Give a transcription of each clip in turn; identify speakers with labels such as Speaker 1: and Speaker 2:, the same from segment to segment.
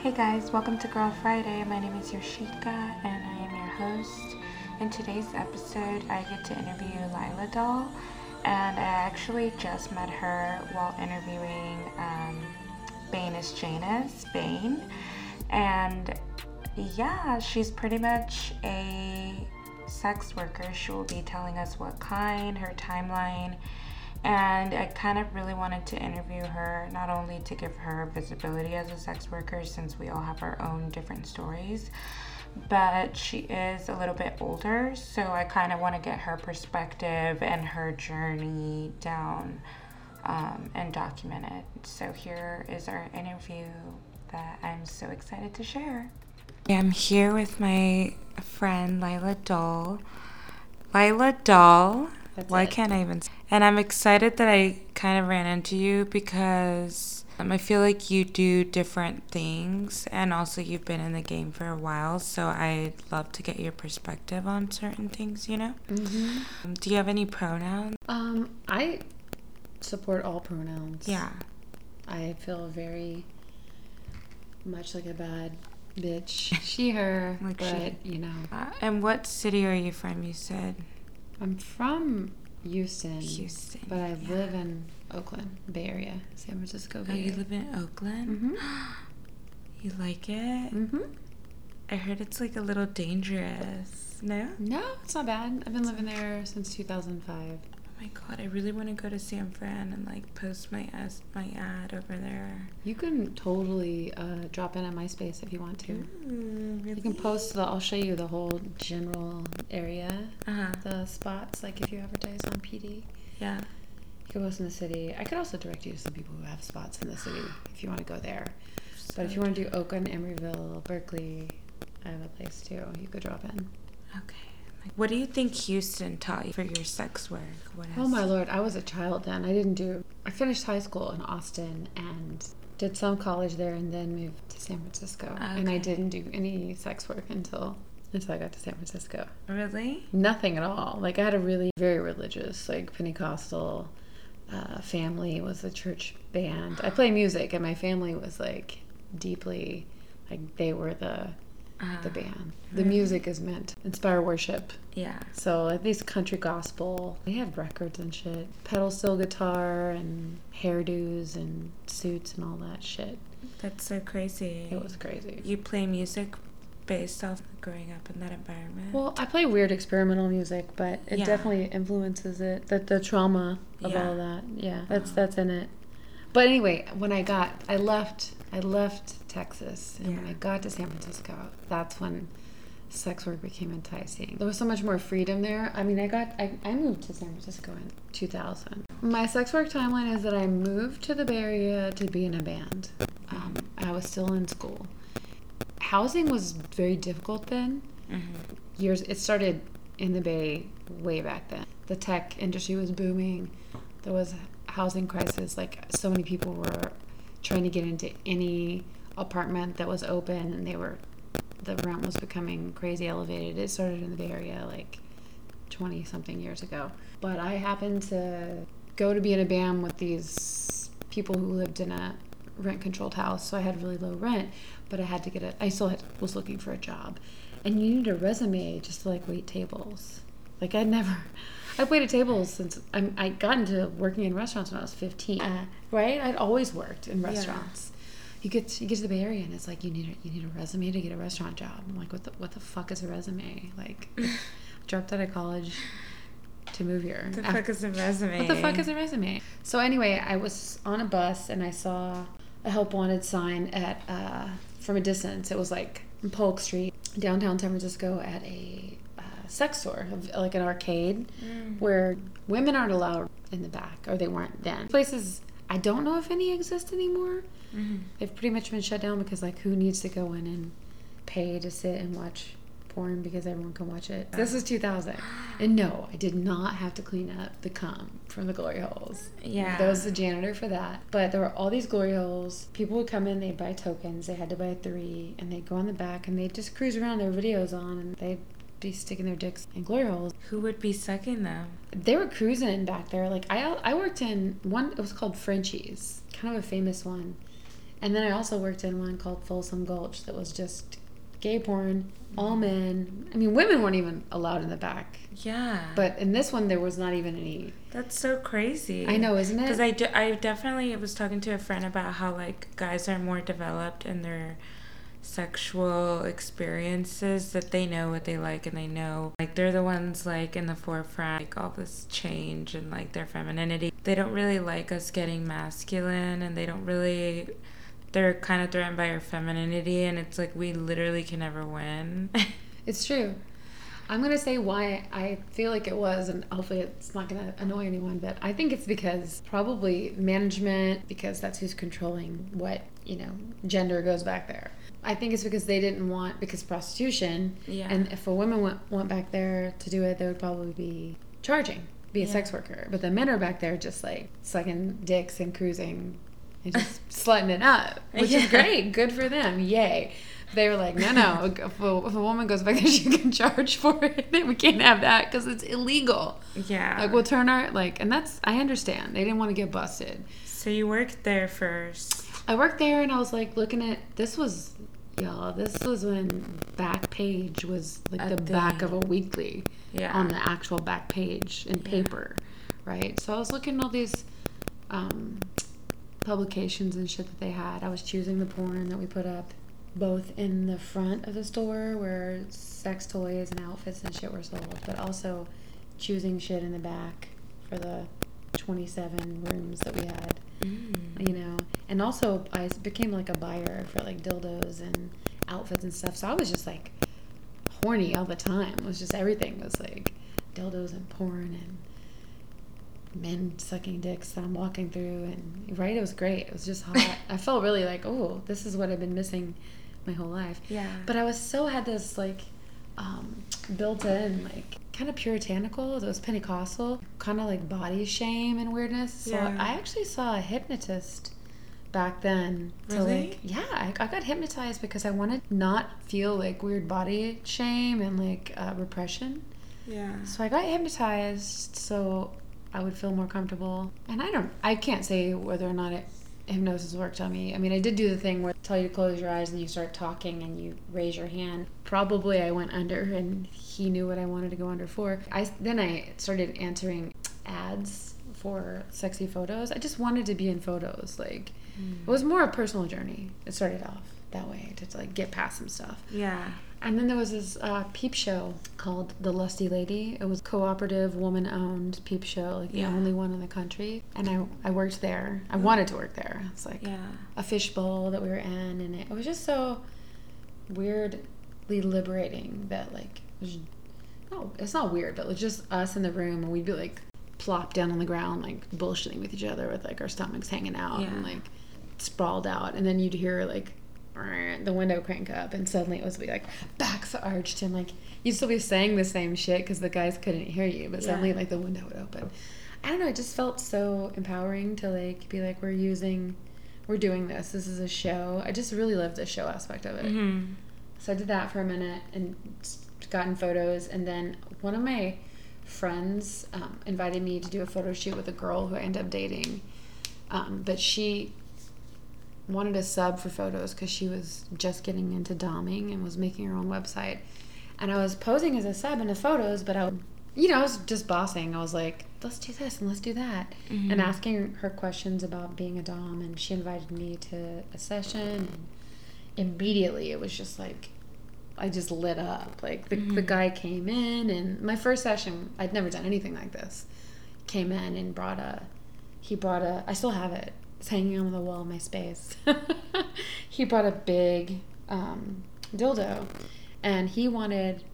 Speaker 1: Hey guys, welcome to Girl Friday. My name is Yoshika and I am your host. In today's episode, I get to interview Lila Doll, and I actually just met her while interviewing um, Banus Janus, Bane. And yeah, she's pretty much a sex worker. She will be telling us what kind, her timeline, and I kind of really wanted to interview her not only to give her visibility as a sex worker since we all have our own different stories, but she is a little bit older, so I kind of want to get her perspective and her journey down um, and document it. So here is our interview that I'm so excited to share. I'm here with my friend Lila Doll. Lila Doll.
Speaker 2: That's
Speaker 1: Why
Speaker 2: it.
Speaker 1: can't I even? And I'm excited that I kind of ran into you because um, I feel like you do different things, and also you've been in the game for a while. So I'd love to get your perspective on certain things. You know?
Speaker 2: Mm-hmm.
Speaker 1: Um, do you have any pronouns?
Speaker 2: Um, I support all pronouns.
Speaker 1: Yeah.
Speaker 2: I feel very much like a bad bitch. She, her,
Speaker 1: Like
Speaker 2: but
Speaker 1: she.
Speaker 2: you know,
Speaker 1: Uh, and what city are you from? You said
Speaker 2: I'm from Houston,
Speaker 1: Houston.
Speaker 2: but I
Speaker 1: yeah.
Speaker 2: live in Oakland, Bay Area, San Francisco
Speaker 1: Oh,
Speaker 2: Bay
Speaker 1: you
Speaker 2: Area.
Speaker 1: live in Oakland.
Speaker 2: Mm-hmm.
Speaker 1: You like it?
Speaker 2: Mm-hmm.
Speaker 1: I heard it's like a little dangerous. No?
Speaker 2: No, it's not bad. I've been living there since 2005.
Speaker 1: Oh my god, I really want to go to San Fran and like post my as my ad over there.
Speaker 2: You can totally uh, drop in at my space if you want to.
Speaker 1: Ooh, really?
Speaker 2: You can post the. I'll show you the whole general area,
Speaker 1: Uh huh.
Speaker 2: the spots. Like if you advertise on PD,
Speaker 1: Yeah.
Speaker 2: you can post in the city. I could also direct you to some people who have spots in the city if you want to go there. But if you want to do Oakland, Emeryville, Berkeley, I have a place too. You could drop in.
Speaker 1: Okay. What do you think Houston taught you for your sex work? What
Speaker 2: Oh my lord, I was a child then. I didn't do. I finished high school in Austin and did some college there, and then moved to San Francisco. And I didn't do any sex work until until I got to San Francisco.
Speaker 1: Really?
Speaker 2: Nothing at all. Like I had a really very religious, like Pentecostal uh, family. Was a church band. I play music, and my family was like deeply, like they were the
Speaker 1: Uh,
Speaker 2: the band. The
Speaker 1: Really?
Speaker 2: music is meant to inspire worship.
Speaker 1: Yeah.
Speaker 2: So at least country gospel, they had records and shit, pedal steel guitar and hairdos and suits and all that shit.
Speaker 1: That's so crazy.
Speaker 2: It was crazy.
Speaker 1: You play music based off growing up in that environment.
Speaker 2: Well, I play weird experimental music, but it
Speaker 1: Yeah.
Speaker 2: definitely influences it. That the trauma of
Speaker 1: Yeah.
Speaker 2: all that, yeah, that's
Speaker 1: Oh.
Speaker 2: that's in it. But anyway, when I got, I left, I left Texas, and when I got to San Francisco, that's when sex work became enticing. There was so much more freedom there. I mean, I got, I, I moved to San Francisco in 2000. My sex work timeline is that I moved to the Bay Area to be in a band. Um, I was still in school. Housing was very difficult then
Speaker 1: hmm
Speaker 2: years it started in the bay way back then the tech industry was booming there was housing crisis like so many people were trying to get into any apartment that was open and they were the rent was becoming crazy elevated. It started in the bay area like 20 something years ago. But i happened to go to be in a band with these people who lived in a rent controlled house so i had really low rent but i had to get it i still had, was looking for a job. And you need a resume just to like wait tables. Like i never i've waited tables since I'm, i got into working in restaurants when i was 15 uh, right i'd always worked in
Speaker 1: Yeah.
Speaker 2: restaurants you get to, you get to the Bay Area and it's like you need a, you need a resume to get a restaurant job. I'm like, what the what the fuck is a resume? Like, dropped out of college to move here.
Speaker 1: The fuck is a resume?
Speaker 2: what the fuck is a resume? So anyway, I was on a bus and I saw a help wanted sign at uh, from a distance. It was like Polk Street, downtown San Francisco, at a sex store, like an arcade,
Speaker 1: Mm.
Speaker 2: where women aren't allowed in the back, or they weren't then. Places I don't know if any exist anymore.
Speaker 1: Mhm.
Speaker 2: They've pretty much been shut down because like who needs to go in and pay to sit and watch porn because everyone can watch it. This is 2000. And no, I did not have to clean up the cum from the glory holes.
Speaker 1: Yeah.
Speaker 2: There was the janitor for that. But there were all these glory holes. People would come in, they'd buy tokens. They had to buy three. And they'd go on the back and they'd just cruise around their videos on and they'd be sticking their dicks in glory holes.
Speaker 1: Who would be sucking them?
Speaker 2: They were cruising back there. Like I, I worked in one. It was called Frenchy's, kind of a famous one. And then I also worked in one called Folsom Gulch that was just gay porn, all mm-hmm. men. I mean, women weren't even allowed in the back.
Speaker 1: Yeah.
Speaker 2: But in this one, there was not even any.
Speaker 1: That's so crazy.
Speaker 2: I know, isn't it?
Speaker 1: Because I, de- I definitely was talking to a friend about how like guys are more developed in their sexual experiences that they know what they like and they know. Like they're the ones like in the forefront like all this change and like their femininity. They don't really like us getting masculine and they don't really they're kind of threatened by our femininity and it's like we literally can never win.
Speaker 2: It's true. I'm gonna say why I feel like it was, and hopefully it's not gonna annoy anyone. But I think it's because probably management, because that's who's controlling what you know gender goes back there. I think it's because they didn't want because prostitution,
Speaker 1: Yeah.
Speaker 2: and if a woman went, went back there to do it, they would probably be charging, be a
Speaker 1: Yeah.
Speaker 2: sex worker. But the men are back there just like sucking dicks and cruising and just slutting it up, which
Speaker 1: Yeah.
Speaker 2: is great. Good for them. Yay. They were like, no, no. If a, if a woman goes back there, she can charge for it. We can't have that because it's illegal.
Speaker 1: yeah
Speaker 2: Like, we'll turn our like, and that's I understand. They didn't want to get busted.
Speaker 1: so you worked there first
Speaker 2: I worked there and I was like looking at this was y'all. This was when back page was like
Speaker 1: A
Speaker 2: the back of a weekly
Speaker 1: yeah
Speaker 2: on the actual back page in
Speaker 1: Yeah.
Speaker 2: paper, right? So I was looking at all these um, publications and shit that they had. I was choosing the porn that we put up, both in the front of the store where sex toys and outfits and shit were sold, but also choosing shit in the back for the 27 rooms that we had
Speaker 1: Mm.
Speaker 2: you know? And also I became like a buyer for like dildos and outfits and stuff so i was just like horny all the time. It was just everything was like dildos and porn and men sucking dicks that i'm walking through and right it was great. It was just hot. I felt really like oh this is what i've been missing my whole life
Speaker 1: yeah
Speaker 2: but I was so had this like um, built in like kind of puritanical. It was Pentecostal, kind of like body shame and weirdness. So
Speaker 1: Yeah.
Speaker 2: I actually saw a hypnotist back then. To
Speaker 1: Really?
Speaker 2: like yeah, I, I got hypnotized because I wanted not feel like weird body shame and like uh, repression.
Speaker 1: yeah
Speaker 2: So I got hypnotized so I would feel more comfortable. And I don't, I can't say whether or not it, hypnosis worked on me. I mean, I did do the thing where I tell you to close your eyes and you start talking and you raise your hand. Probably I went under and he knew what I wanted to go under for. I then I started answering ads for sexy photos. I just wanted to be in photos. Like it hmm. was more a personal journey. It started off that way to, to like get past some stuff.
Speaker 1: yeah
Speaker 2: And then there was this uh, peep show called The Lusty Lady. It was cooperative, woman owned peep show, like the only one in the country. And I, I worked there. I wanted to work there. It's like
Speaker 1: yeah
Speaker 2: a fishbowl that we were in, and it, it was just so weirdly liberating that, like, it no, it's not weird, but it was just us in the room, and we'd be like plopped down on the ground, like bullshitting with each other with like our stomachs hanging out and like sprawled out. And then you'd hear like the window crank up, and suddenly it was be like backs arched, and like you'd still be saying the same shit because the guys couldn't hear you, but suddenly
Speaker 1: Yeah.
Speaker 2: like the window would open. I don't know. It just felt so empowering to like be like we're using, we're doing this. This is a show. I just really loved the show aspect of it.
Speaker 1: mm-hmm.
Speaker 2: So I did that for a minute and gotten photos, and then one of my friends um, invited me to do a photo shoot with a girl who I ended up dating, um, but she wanted a sub for photos because she was just getting into doming and was making her own website, and I was posing as a sub in the photos, but I. You know, I was just bossing. I was like, let's do this and let's do that. And
Speaker 1: Mhm.
Speaker 2: asking her questions about being a Dom. And she invited me to a session. And immediately it was just like I just lit up. Like the, the
Speaker 1: Mhm.
Speaker 2: guy came in and my first session, I'd never done anything like this. Came in and brought a he brought a I still have it. It's hanging on the wall in my space. he brought a big um, dildo and he wanted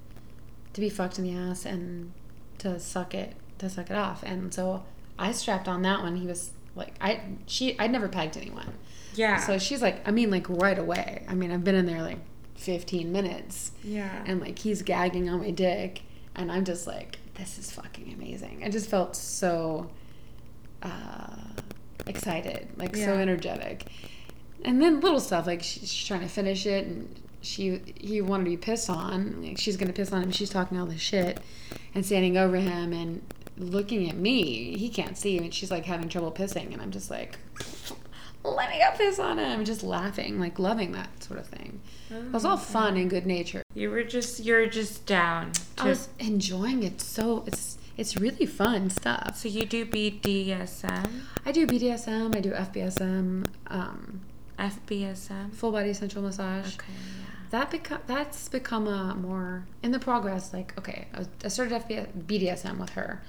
Speaker 2: to be fucked in the ass and to suck it to suck it off. And so I strapped on that one. He was like I she I'd never pegged anyone.
Speaker 1: yeah
Speaker 2: So she's like, I mean, like right away. I mean, I've been in there like 15 minutes,
Speaker 1: yeah
Speaker 2: and like he's gagging on my dick, and I'm just like, this is fucking amazing. I just felt so uh, excited, like so energetic. And then little stuff like she's trying to finish it, and she he wanted to be pissed on. Like she's gonna piss on him. She's talking all this shit, and standing over him and looking at me. He can't see, and she's like having trouble pissing, and I'm just like let me go piss on him, just laughing, like loving that sort of thing. It was all fun and good nature.
Speaker 1: You were just you're just down.
Speaker 2: I was enjoying it so it's it's really fun stuff.
Speaker 1: so you do BDSM,
Speaker 2: I do BDSM, I do FBSM, um,
Speaker 1: FBSM.
Speaker 2: full body sensual massage.
Speaker 1: Okay, yeah.
Speaker 2: That become that's become a more in the progress. Like okay, I, was, I started FBS, BDSM with her,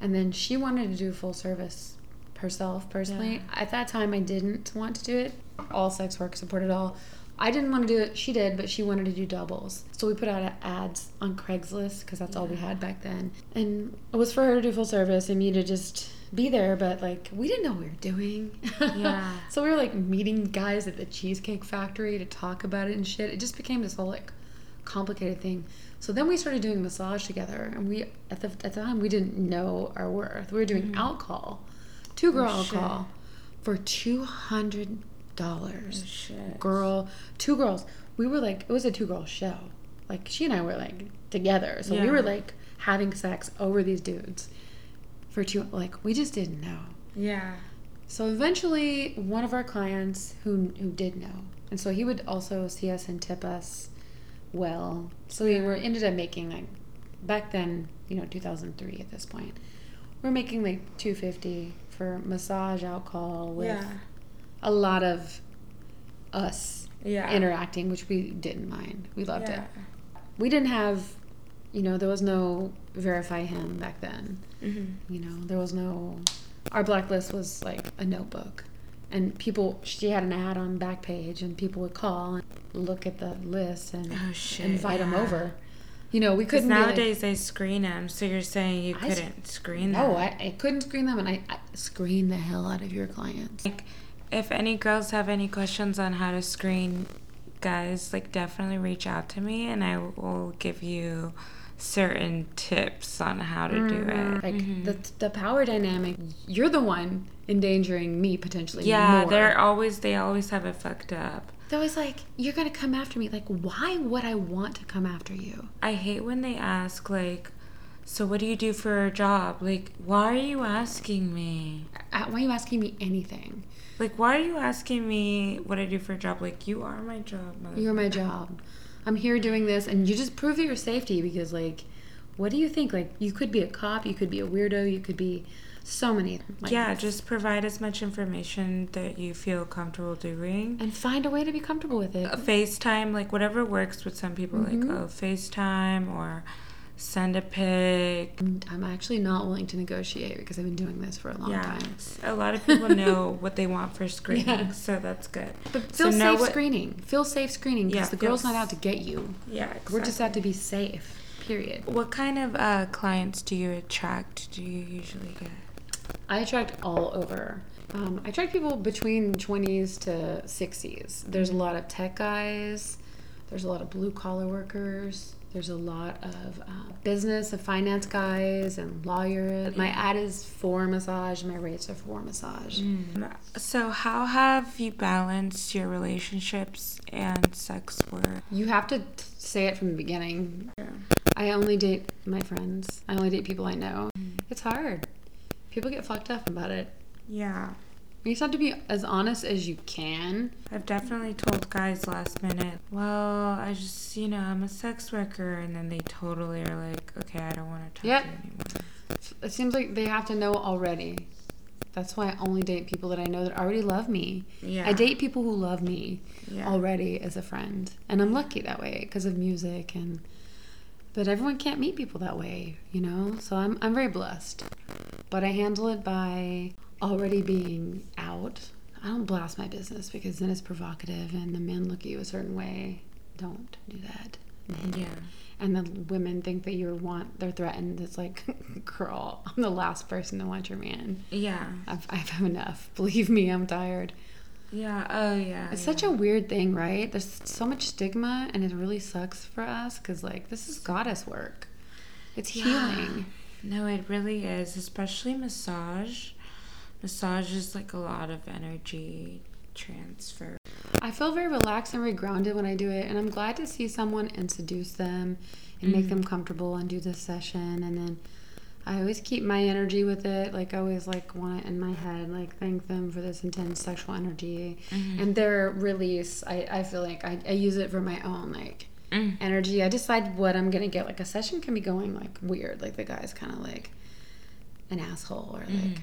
Speaker 2: and then she wanted to do full service herself personally. At that time, I didn't want to do it. All sex work supported all. I didn't want to do it. She did, but she wanted to do doubles. So we put out ads on Craigslist because that's all we had back then. And it was for her to do full service and me to just be there. But like we didn't know what we were doing.
Speaker 1: Yeah.
Speaker 2: so we were like meeting guys at the Cheesecake Factory to talk about it and shit. It just became this whole like complicated thing. So then we started doing massage together, and we at the at the time we didn't know our worth. We were doing mm-hmm. alcohol, two girl
Speaker 1: Oh, shit.
Speaker 2: alcohol, for two hundred Oh, dollars.
Speaker 1: Shit.
Speaker 2: Girl, two girls. We were like it was a two girl show. Like she and I were like together, so we were like having sex over these dudes for two. Like we just didn't know.
Speaker 1: Yeah.
Speaker 2: So eventually, one of our clients who who did know, and so he would also see us and tip us well. So we were ended up making like back then, you know, two thousand three at this point. We're making like two fifty for massage alcohol with
Speaker 1: Yeah.
Speaker 2: A lot of us
Speaker 1: Yeah.
Speaker 2: interacting, which we didn't mind. We loved
Speaker 1: yeah.
Speaker 2: it. We didn't have, you know, there was no VerifyHim back then.
Speaker 1: Mm-hmm.
Speaker 2: You know, there was no. Our blacklist was like a notebook, and people. She had an ad on Backpage, and people would call and look at the list and
Speaker 1: Oh shit.
Speaker 2: invite them over. You know, we couldn't be like-
Speaker 1: nowadays they screen them, so you're saying you
Speaker 2: I
Speaker 1: couldn't screen them.
Speaker 2: no, I, I couldn't screen them, and I, I screen the hell out of your clients.
Speaker 1: Like, if any girls have any questions on how to screen guys, like definitely reach out to me, and I will give you certain tips on how to do it.
Speaker 2: Like
Speaker 1: Mhm.
Speaker 2: the the power dynamic, you're the one endangering me potentially.
Speaker 1: yeah,
Speaker 2: more.
Speaker 1: they're always they always have it fucked up.
Speaker 2: They're always like, "You're gonna come after me." Like, why would I want to come after you?
Speaker 1: I hate when they ask like, "So what do you do for a job?" Like, why are you asking me?
Speaker 2: Uh, Why are you asking me anything?
Speaker 1: Like, why are you asking me what I do for a job? Like, you are my job.
Speaker 2: You're my job. I'm here doing this, and you just prove your safety because, like, what do you think? Like, you could be a cop, you could be a weirdo, you could be so many. Like,
Speaker 1: yeah, just provide as much information that you feel comfortable doing.
Speaker 2: and find a way to be comfortable with it.
Speaker 1: A FaceTime, like whatever works with some people,
Speaker 2: Mhm.
Speaker 1: like oh FaceTime or send a pic.
Speaker 2: I'm actually not willing to negotiate because I've been doing this for a long
Speaker 1: Yeah,
Speaker 2: time.
Speaker 1: a lot of people know what they want for screening,
Speaker 2: Yeah.
Speaker 1: so that's good.
Speaker 2: But feel
Speaker 1: know
Speaker 2: safe
Speaker 1: what-
Speaker 2: screening. Feel safe screening because
Speaker 1: Yeah,
Speaker 2: the girl's not out to get you.
Speaker 1: Yeah,
Speaker 2: We're just out to be safe. Period.
Speaker 1: What kind of uh, clients do you attract? Do you usually get?
Speaker 2: I attract all over. Um, I attract people between 20s to 60s. There's a lot of tech guys. There's a lot of blue collar workers. There's a lot of uh, business and finance guys and lawyers. My ad is for massage. My rates are for massage. Mm. Mm.
Speaker 1: So, how have you balanced your relationships and sex work?
Speaker 2: You have to t- say it from the beginning. I only date my friends. I only date people I know. Mm. It's hard. People get fucked up about it.
Speaker 1: Yeah.
Speaker 2: You just have to be as honest as you can.
Speaker 1: I've definitely told guys last minute, well, I just, you know, I'm a sex worker. And then they totally are like, okay, I don't want to talk
Speaker 2: Yep.
Speaker 1: to you anymore.
Speaker 2: It seems like they have to know already. That's why I only date people that I know that already love me.
Speaker 1: Yeah.
Speaker 2: I date people who love me
Speaker 1: Yeah.
Speaker 2: already as a friend. And I'm lucky that way because of music and but everyone can't meet people that way, you know? So I'm I'm very blessed. But I handle it by already being out. I don't blast my business because then it's provocative and the men look at you a certain way. Don't do that. Mm-hmm.
Speaker 1: Yeah.
Speaker 2: And the women think that you want, they're threatened. It's like, girl, I'm the last person to want your man.
Speaker 1: Yeah.
Speaker 2: I've, I've had enough. Believe me, I'm tired.
Speaker 1: Yeah. Oh, yeah.
Speaker 2: It's such a weird thing, right? There's so much stigma, and it really sucks for us because, like, this is goddess work. It's
Speaker 1: Yeah.
Speaker 2: healing.
Speaker 1: No, it really is, especially massage. Massage is like a lot of energy transfer.
Speaker 2: I feel very relaxed and very grounded when I do it, and I'm glad to see someone and seduce them and make them comfortable and do this session. And then I always keep my energy with it. Like I always like want it in my head. Like thank them for this intense sexual energy
Speaker 1: Mm-hmm.
Speaker 2: and their release. I, I feel like I, I use it for my own like
Speaker 1: Mm.
Speaker 2: energy. I decide what I'm gonna get. Like a session can be going like weird. Like the guy's kind of like an asshole or like.
Speaker 1: Mm-hmm.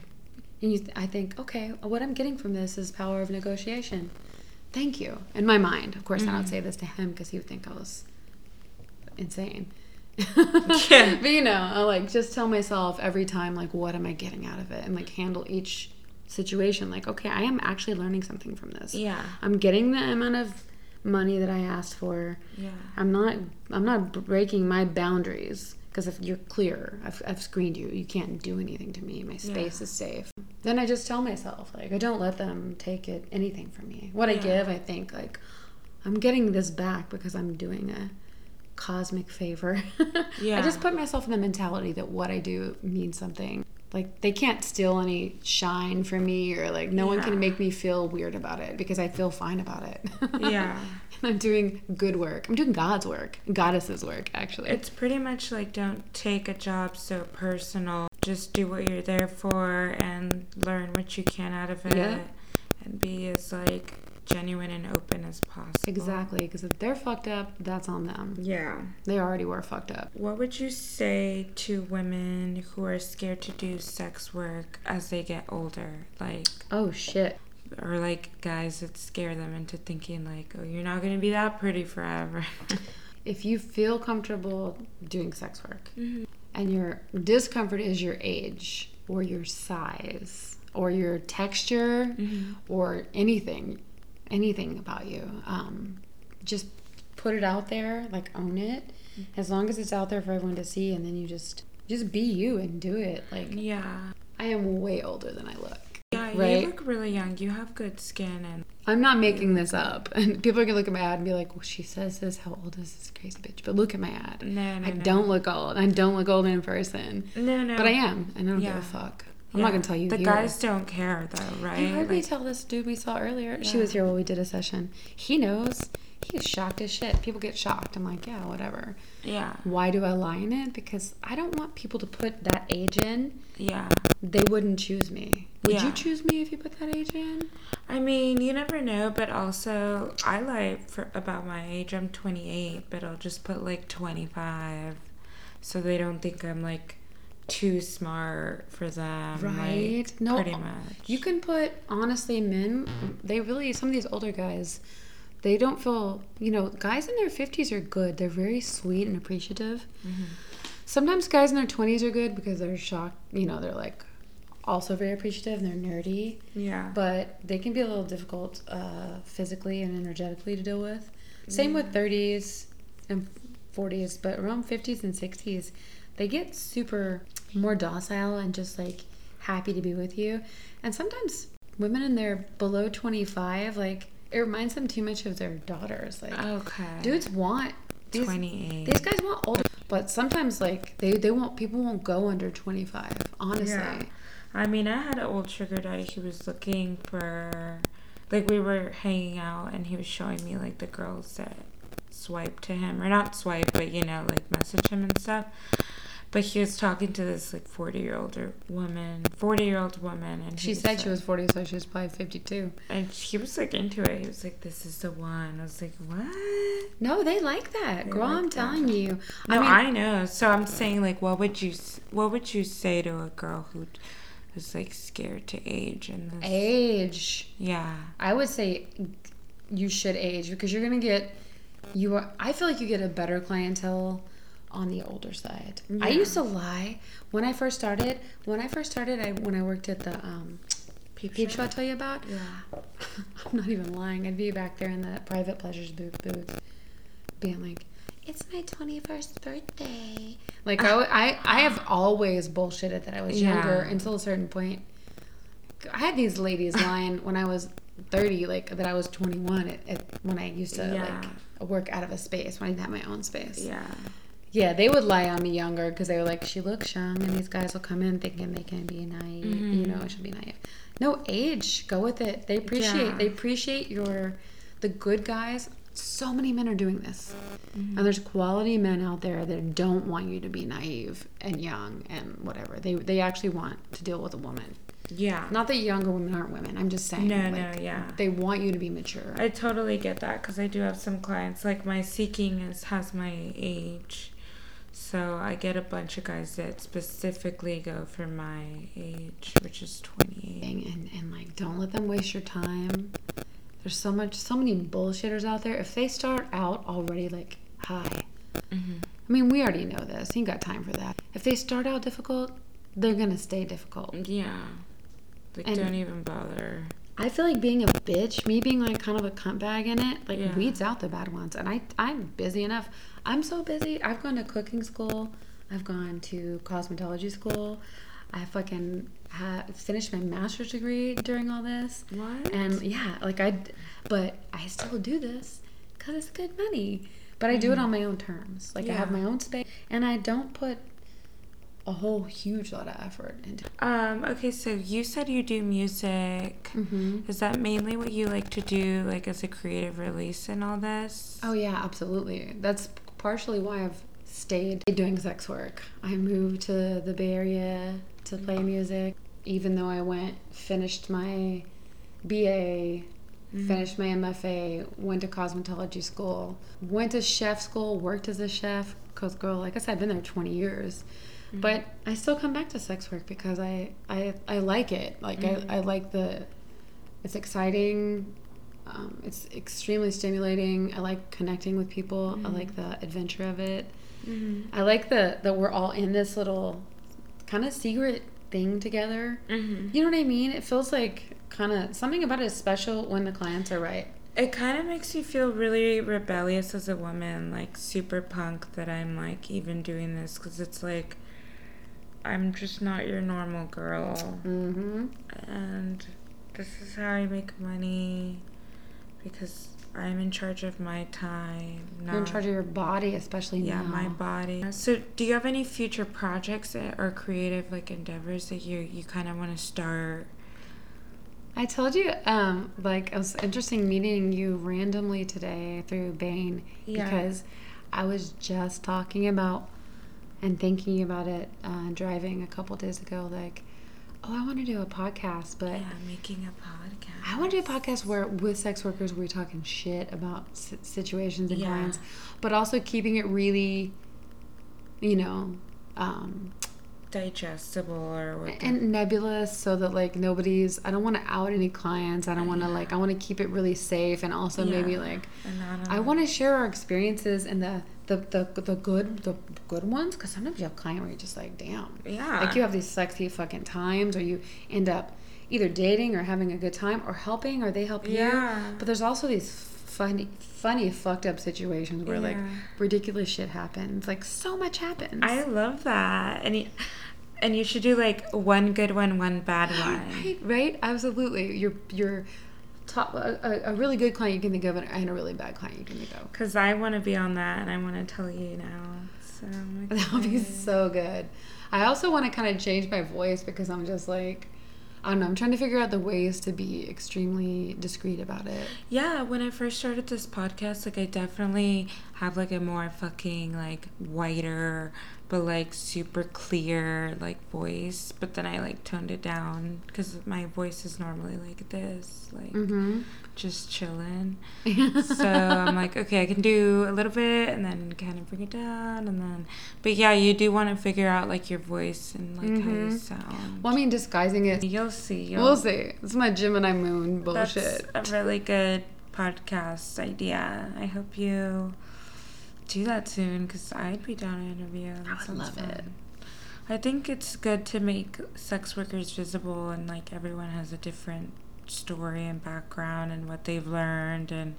Speaker 2: And you, th- I think, okay, what I'm getting from this is power of negotiation. Thank you. In my mind, of course, I
Speaker 1: Mm-hmm.
Speaker 2: don't say this to him because he would think I was insane.
Speaker 1: Yeah.
Speaker 2: But you know, I like just tell myself every time, like, what am I getting out of it, and like handle each situation. Like, okay, I am actually learning something from this.
Speaker 1: Yeah.
Speaker 2: I'm getting the amount of money that I asked for.
Speaker 1: Yeah.
Speaker 2: I'm not. I'm not breaking my boundaries because if you're clear, I've, I've screened you. You can't do anything to me. My space
Speaker 1: Yeah.
Speaker 2: is safe. Then I just tell myself like I don't let them take it anything from me. What I give, I think like I'm getting this back because I'm doing a cosmic favor.
Speaker 1: Yeah i
Speaker 2: just put myself in the mentality that what I do means something. Like they can't steal any shine from me or like no one can make me feel weird about it because I feel fine about it.
Speaker 1: Yeah.
Speaker 2: I'm doing good work. I'm doing God's work, Goddess's work, actually.
Speaker 1: It's pretty much like don't take a job so personal. Just do what you're there for and learn what you can out of it.
Speaker 2: Yeah.
Speaker 1: And be as like genuine and open as possible.
Speaker 2: exactly because if they're fucked up, that's on them.
Speaker 1: Yeah.
Speaker 2: They already were fucked up.
Speaker 1: What would you say to women who are scared to do sex work as they get older? Like,
Speaker 2: Oh shit.
Speaker 1: Or like guys that scare them into thinking, like, oh, you're not going to be that pretty forever.
Speaker 2: If you feel comfortable doing sex work
Speaker 1: Mhm.
Speaker 2: and your discomfort is your age or your size or your texture
Speaker 1: Mhm.
Speaker 2: or anything, anything about you, um, just put it out there, like own it. As long as it's out there for everyone to see, and then you just just be you and do it. Like
Speaker 1: yeah.
Speaker 2: I am way older than I look.
Speaker 1: Yeah,
Speaker 2: Right?
Speaker 1: you look really young. You have good skin and
Speaker 2: I'm not making this up, and people are gonna look at my ad and be like, "Well, she says this. How old is this crazy bitch?" But look at my ad.
Speaker 1: no, no,
Speaker 2: I
Speaker 1: no.
Speaker 2: don't look old. I don't look old in person,
Speaker 1: No, no.
Speaker 2: but I am, and I don't
Speaker 1: Yeah.
Speaker 2: give a fuck. I'm
Speaker 1: Yeah.
Speaker 2: not gonna tell you.
Speaker 1: The
Speaker 2: here.
Speaker 1: guys don't care though, right?
Speaker 2: You heard me
Speaker 1: Like,
Speaker 2: tell this dude we saw earlier. She was here while we did a session. He knows. He was shocked as shit. People get shocked. I'm like, yeah, whatever.
Speaker 1: Yeah,
Speaker 2: Why do I lie in it? Because I don't want people to put that age in.
Speaker 1: yeah.
Speaker 2: They wouldn't choose me. Would you choose me if you put that age in?
Speaker 1: I mean, you never know, but also I lie for about my age. I'm 28, but I'll just put like 25, so they don't think I'm like too smart for them.
Speaker 2: Right.
Speaker 1: Like,
Speaker 2: No,
Speaker 1: pretty much.
Speaker 2: You can put honestly, men. They really some of these older guys, they don't feel. You know, guys in their fifties are good. They're very sweet and appreciative.
Speaker 1: Mm-hmm.
Speaker 2: Sometimes guys in their twenties are good because they're shocked. You know, they're like also very appreciative and they're nerdy,
Speaker 1: Yeah.
Speaker 2: but they can be a little difficult uh, physically and energetically to deal with. Same with thirties and forties, but around fifties and sixties, they get super more docile and just like happy to be with you. And sometimes women in their below twenty five, like it reminds them too much of their daughters. Like
Speaker 1: okay.
Speaker 2: dudes want these
Speaker 1: 28.
Speaker 2: these guys want older, but sometimes like they they won't people won't go under twenty five. Honestly,
Speaker 1: Yeah. I mean, I had an old sugar daddy. He was looking for, like, we were hanging out and he was showing me, like, the girls that swipe to him, or not swipe, but, you know, like, message him and stuff. But he was talking to this, like, 40 year old woman, 40 year old woman. And
Speaker 2: she said she was forty, so she was probably fifty two.
Speaker 1: And he was, like, into it. He was like, this is the one. I was like, what?
Speaker 2: No, they like that,
Speaker 1: They
Speaker 2: girl.
Speaker 1: like
Speaker 2: I'm
Speaker 1: that.
Speaker 2: telling you.
Speaker 1: No,
Speaker 2: I
Speaker 1: I, know. So I'm saying, like, what would you, what would you say to a girl who was, like, scared to age and this?
Speaker 2: age.
Speaker 1: Yeah.
Speaker 2: I would say you should age because you're gonna get you are. I feel like you get a better clientele on the older side. I used to lie when I first started. When I first started, I when I worked at the um,
Speaker 1: Peep,
Speaker 2: peep show I tell you about.
Speaker 1: Yeah.
Speaker 2: I'm not even lying. I'd be back there in the private pleasures booth, booth being like, "It's my 21st birthday." Like I, I, I have always bullshitted that I was
Speaker 1: Yeah.
Speaker 2: younger until a certain point. I had these ladies lying when I was 30, like that I was 21 at, at, when I used to
Speaker 1: Yeah.
Speaker 2: like work out of a space when I didn't have my own space.
Speaker 1: Yeah.
Speaker 2: Yeah, they would lie on me younger because they were like, she looks young, and these guys will come in thinking they can be naive. You mm-hmm. know, she'll be naive. No age, go with it. They appreciate
Speaker 1: Yeah.
Speaker 2: they appreciate your the good guys so many men are doing this. Mm-hmm. And there's quality men out there that don't want you to be naive and young and whatever. They they actually want to deal with a woman.
Speaker 1: Yeah.
Speaker 2: Not that younger women aren't women. I'm just saying.
Speaker 1: No,
Speaker 2: like,
Speaker 1: no, yeah.
Speaker 2: They want you to be mature.
Speaker 1: I totally get that because I do have some clients. Like my seeking is has my age, so I get a bunch of guys that specifically go for my age, which is twenty eight.
Speaker 2: and, and like don't let them waste your time there's so much so many bullshitters out there if they start out already like high
Speaker 1: Mm-hmm.
Speaker 2: i mean we already know this you ain't got time for that if they start out difficult they're gonna stay difficult
Speaker 1: Yeah, like
Speaker 2: And-
Speaker 1: don't even bother.
Speaker 2: I feel like being a bitch me being like kind of a cunt bag in it like
Speaker 1: Yeah.
Speaker 2: weeds out the bad ones and i i'm busy enough i'm so busy i've gone to cooking school i've gone to cosmetology school i fucking ha- finished my master's degree during all this
Speaker 1: What?
Speaker 2: And yeah, like I, but I still do this because it's good money. But I do it mm. on my own terms. Like I have. My own space, and I don't put a whole huge lot of effort into.
Speaker 1: um. Okay, so you said you do music.
Speaker 2: Mm-hmm.
Speaker 1: Is that mainly what you like to do, like as a creative release and all this?
Speaker 2: Oh yeah, absolutely. That's partially why I've stayed doing sex work. I moved to the Bay Area to play music, even though I went finished my BA finished my MFA, went to cosmetology school, went to chef school, worked as a chef. Cause girl, like I said, I've been there 20 years, but I still come back to sex work because I I, I like it. Like I, I like the, it's exciting. Um, it's extremely stimulating. I like connecting with people. I like the adventure of it.
Speaker 1: Mm-hmm.
Speaker 2: I like the that we're all in this little kind of secret thing together.
Speaker 1: Mm-hmm.
Speaker 2: You know what I mean? It feels like kind of something about it is special when the clients are right.
Speaker 1: It kind of makes me feel really rebellious as a woman, like super punk that I'm like even doing this because it's like I'm just not your normal girl,
Speaker 2: Mm-hmm.
Speaker 1: and this is how I make money because I'm in charge of my time. Not,
Speaker 2: You're in charge of your body, especially
Speaker 1: yeah,
Speaker 2: now.
Speaker 1: my body. So, do you have any future projects that- or creative like endeavors that you you kind of want to start?
Speaker 2: I told you, um, like it was interesting meeting you randomly today through Bain
Speaker 1: Yeah.
Speaker 2: because I was just talking about and thinking about it uh, driving a couple days ago. Like, oh, I want to do a podcast, but
Speaker 1: Yeah, making a podcast.
Speaker 2: I want to do a podcast where with sex workers we're talking shit about s- situations and
Speaker 1: Yeah.
Speaker 2: clients, but also keeping it really, you know, um,
Speaker 1: digestible or what?
Speaker 2: and nebulous so that like nobody's. I don't want to out any clients. I don't want to like. I want to keep it really safe and also maybe like.
Speaker 1: Anonymous.
Speaker 2: I want to share our experiences and the the the, the good the good ones because sometimes you have client where you're just like damn
Speaker 1: Yeah.
Speaker 2: like you have these sexy fucking times or you end up either dating or having a good time or helping or they help you
Speaker 1: Yeah.
Speaker 2: but there's also these funny funny fucked up situations where like ridiculous shit happens like so much happens
Speaker 1: I love that. And you, and you should do like one good one, one bad one.
Speaker 2: right right absolutely you're you're top a, a- really good client you can think of and a really bad client you can think of
Speaker 1: Because I want to be on that and I want to tell you now. So
Speaker 2: That would be so good. I also want to kind of change my voice because I'm just like, I don't know. I'm trying to figure out the ways to be extremely discreet about it.
Speaker 1: Yeah, when I first started this podcast, like I definitely have like a more fucking like whiter, but like super clear like voice. But then I like toned it down because my voice is normally like this, like
Speaker 2: Mm-hmm.
Speaker 1: just chilling. so I'm like, okay, I can do a little bit and then kind of bring it down and then, but yeah, you do want to figure out like your voice and like how you
Speaker 2: Mhm.
Speaker 1: sound.
Speaker 2: Well, I mean, disguising it.
Speaker 1: You'll see. You'll,
Speaker 2: We'll see. It's my Gemini moon bullshit That's
Speaker 1: a really good podcast idea. I hope you do that soon because I'd be down to interview. That
Speaker 2: I would love
Speaker 1: fun.
Speaker 2: it.
Speaker 1: I think it's good to make sex workers visible and like everyone has a different story and background and what they've learned and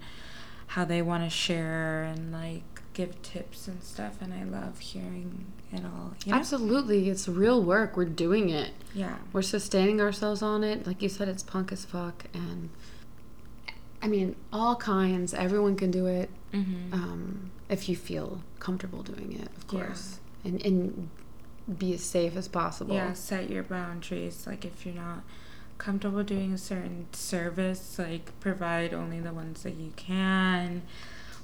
Speaker 1: how they want to share and like give tips and stuff and I love hearing it all. You know?
Speaker 2: Absolutely. It's real work. We're doing it.
Speaker 1: Yeah.
Speaker 2: We're sustaining ourselves on it. Like you said, it's punk as fuck. And I mean, all kinds. Everyone can do it.
Speaker 1: Mm-hmm.
Speaker 2: um, if you feel comfortable doing it, of
Speaker 1: Yeah.
Speaker 2: course, and and be as safe as possible.
Speaker 1: Yeah, set your boundaries. Like if you're not comfortable doing a certain service, like provide only the ones that you can.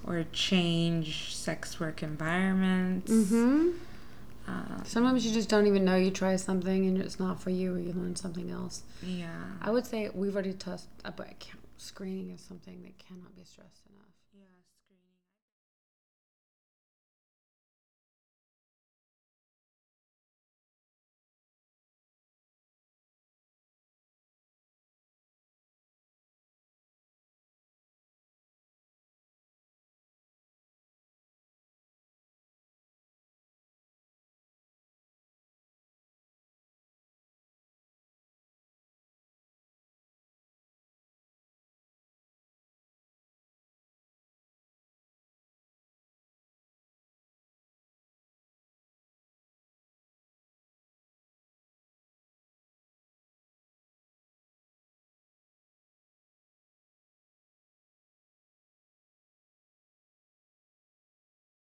Speaker 1: or change sex work environments.
Speaker 2: Mm-hmm.
Speaker 1: Uh,
Speaker 2: Sometimes you just don't even know you try something and it's not for you, or you learn something else.
Speaker 1: yeah.
Speaker 2: I would say we've already touched a about screening is something that cannot be stressed enough. Yes.